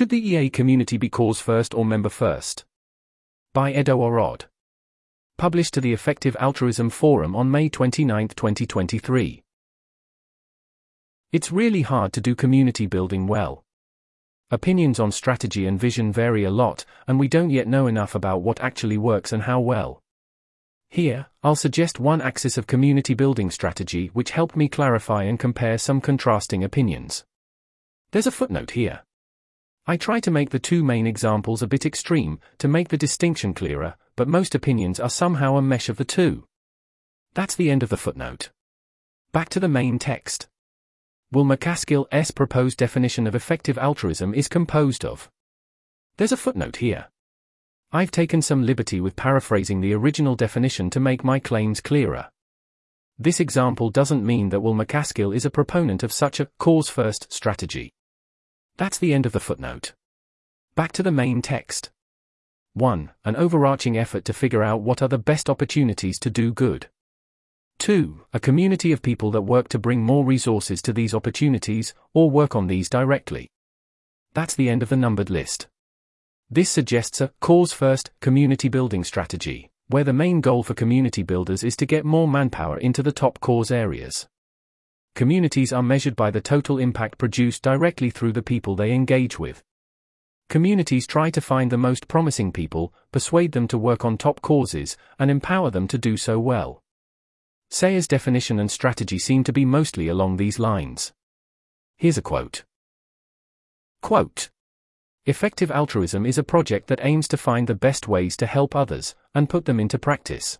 Should the EA community be cause first or member first? By Edo Arad. Published to the Effective Altruism Forum on May 29, 2023. It's really hard to do community building well. Opinions on strategy and vision vary a lot, and we don't yet know enough about what actually works and how well. Here, I'll suggest one axis of community building strategy which helped me clarify and compare some contrasting opinions. There's a footnote here. I try to make the two main examples a bit extreme, to make the distinction clearer, but most opinions are somehow a mesh of the two. That's the end of the footnote. Back to the main text. Will MacAskill's proposed definition of effective altruism is composed of. There's a footnote here. I've taken some liberty with paraphrasing the original definition to make my claims clearer. This example doesn't mean that Will MacAskill is a proponent of such a cause first strategy. That's the end of the footnote. Back to the main text. 1. An overarching effort to figure out what are the best opportunities to do good. 2. A community of people that work to bring more resources to these opportunities, or work on these directly. That's the end of the numbered list. This suggests a cause first community building strategy, where the main goal for community builders is to get more manpower into the top cause areas. Communities are measured by the total impact produced directly through the people they engage with. Communities try to find the most promising people, persuade them to work on top causes, and empower them to do so well. CEA's definition and strategy seem to be mostly along these lines. Here's a quote. Quote. Effective altruism is a project that aims to find the best ways to help others, and put them into practice.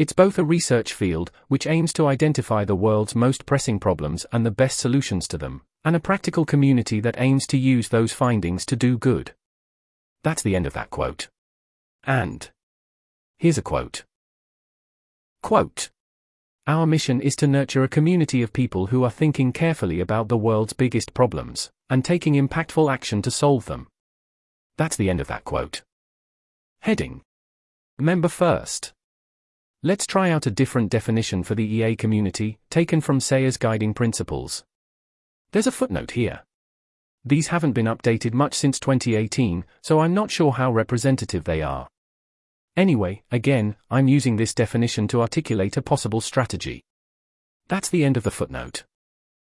It's both a research field, which aims to identify the world's most pressing problems and the best solutions to them, and a practical community that aims to use those findings to do good. That's the end of that quote. And. Here's a quote. Quote. Our mission is to nurture a community of people who are thinking carefully about the world's biggest problems, and taking impactful action to solve them. That's the end of that quote. Heading Member First. Let's try out a different definition for the EA community, taken from CEA's Guiding Principles. There's a footnote here. These haven't been updated much since 2018, so I'm not sure how representative they are. Anyway, again, I'm using this definition to articulate a possible strategy. That's the end of the footnote.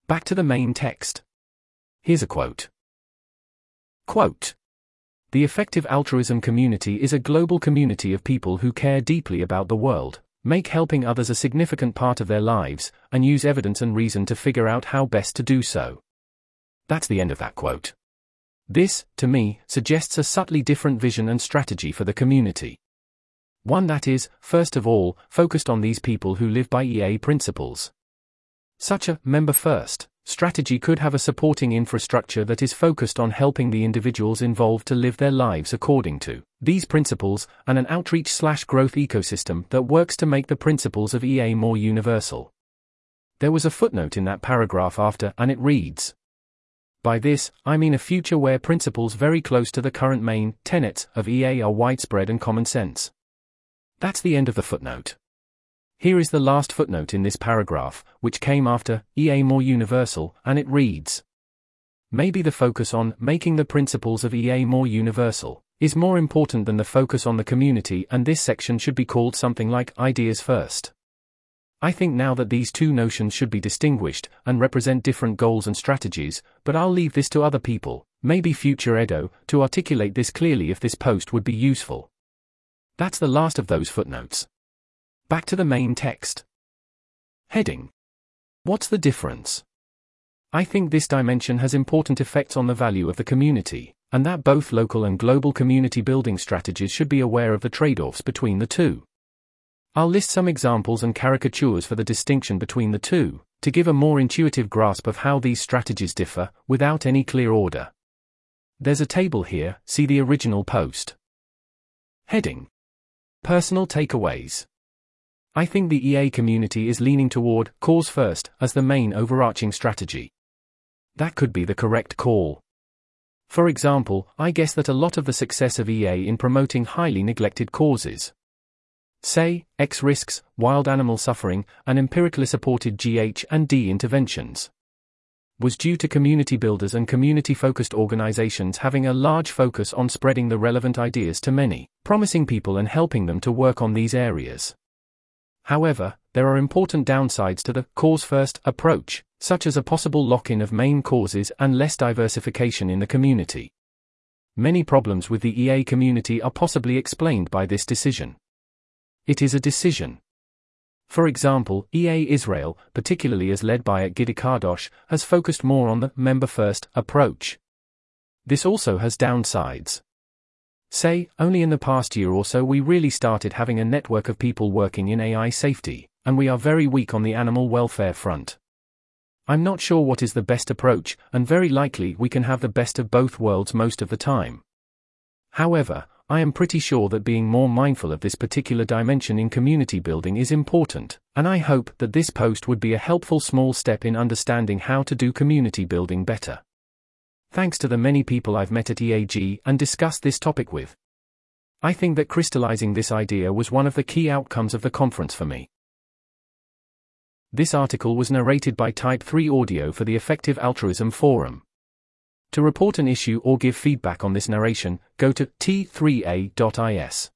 Back to the main text. Here's a quote. Quote. The effective altruism community is a global community of people who care deeply about the world, make helping others a significant part of their lives, and use evidence and reason to figure out how best to do so. That's the end of that quote. This, to me, suggests a subtly different vision and strategy for the community. One that is, first of all, focused on these people who live by EA principles. Such a member first strategy could have a supporting infrastructure that is focused on helping the individuals involved to live their lives according to these principles, and an outreach slash growth ecosystem that works to make the principles of EA more universal. There was a footnote in that paragraph after, and it reads By this, I mean a future where principles very close to the current main tenets of EA are widespread and common sense. That's the end of the footnote. Here is the last footnote in this paragraph, which came after EA more universal, and it reads Maybe the focus on making the principles of EA more universal is more important than the focus on the community, and this section should be called something like Ideas First. I think now that these two notions should be distinguished and represent different goals and strategies, but I'll leave this to other people, maybe future Edo, to articulate this clearly if this post would be useful. That's the last of those footnotes. Back to the main text. Heading. What's the difference? I think this dimension has important effects on the value of the community, and that both local and global community building strategies should be aware of the trade offs between the two. I'll list some examples and caricatures for the distinction between the two, to give a more intuitive grasp of how these strategies differ, without any clear order. There's a table here, see the original post. Heading Personal takeaways. I think the EA community is leaning toward cause first as the main overarching strategy. That could be the correct call. For example, I guess that a lot of the success of EA in promoting highly neglected causes, say, X risks, wild animal suffering, and empirically supported GH and D interventions, was due to community builders and community focused organizations having a large focus on spreading the relevant ideas to many, promising people and helping them to work on these areas. However, there are important downsides to the cause first approach, such as a possible lock in of main causes and less diversification in the community. Many problems with the EA community are possibly explained by this decision. It is a decision. For example, EA Israel, particularly as led by Gidi Kardosh, has focused more on the member first approach. This also has downsides. Say, only in the past year or so we really started having a network of people working in AI safety, and we are very weak on the animal welfare front. I'm not sure what is the best approach, and very likely we can have the best of both worlds most of the time. However, I am pretty sure that being more mindful of this particular dimension in community building is important, and I hope that this post would be a helpful small step in understanding how to do community building better thanks to the many people I've met at EAG and discussed this topic with. I think that crystallizing this idea was one of the key outcomes of the conference for me. This article was narrated by Type 3 Audio for the Effective Altruism Forum. To report an issue or give feedback on this narration, go to t3a.is.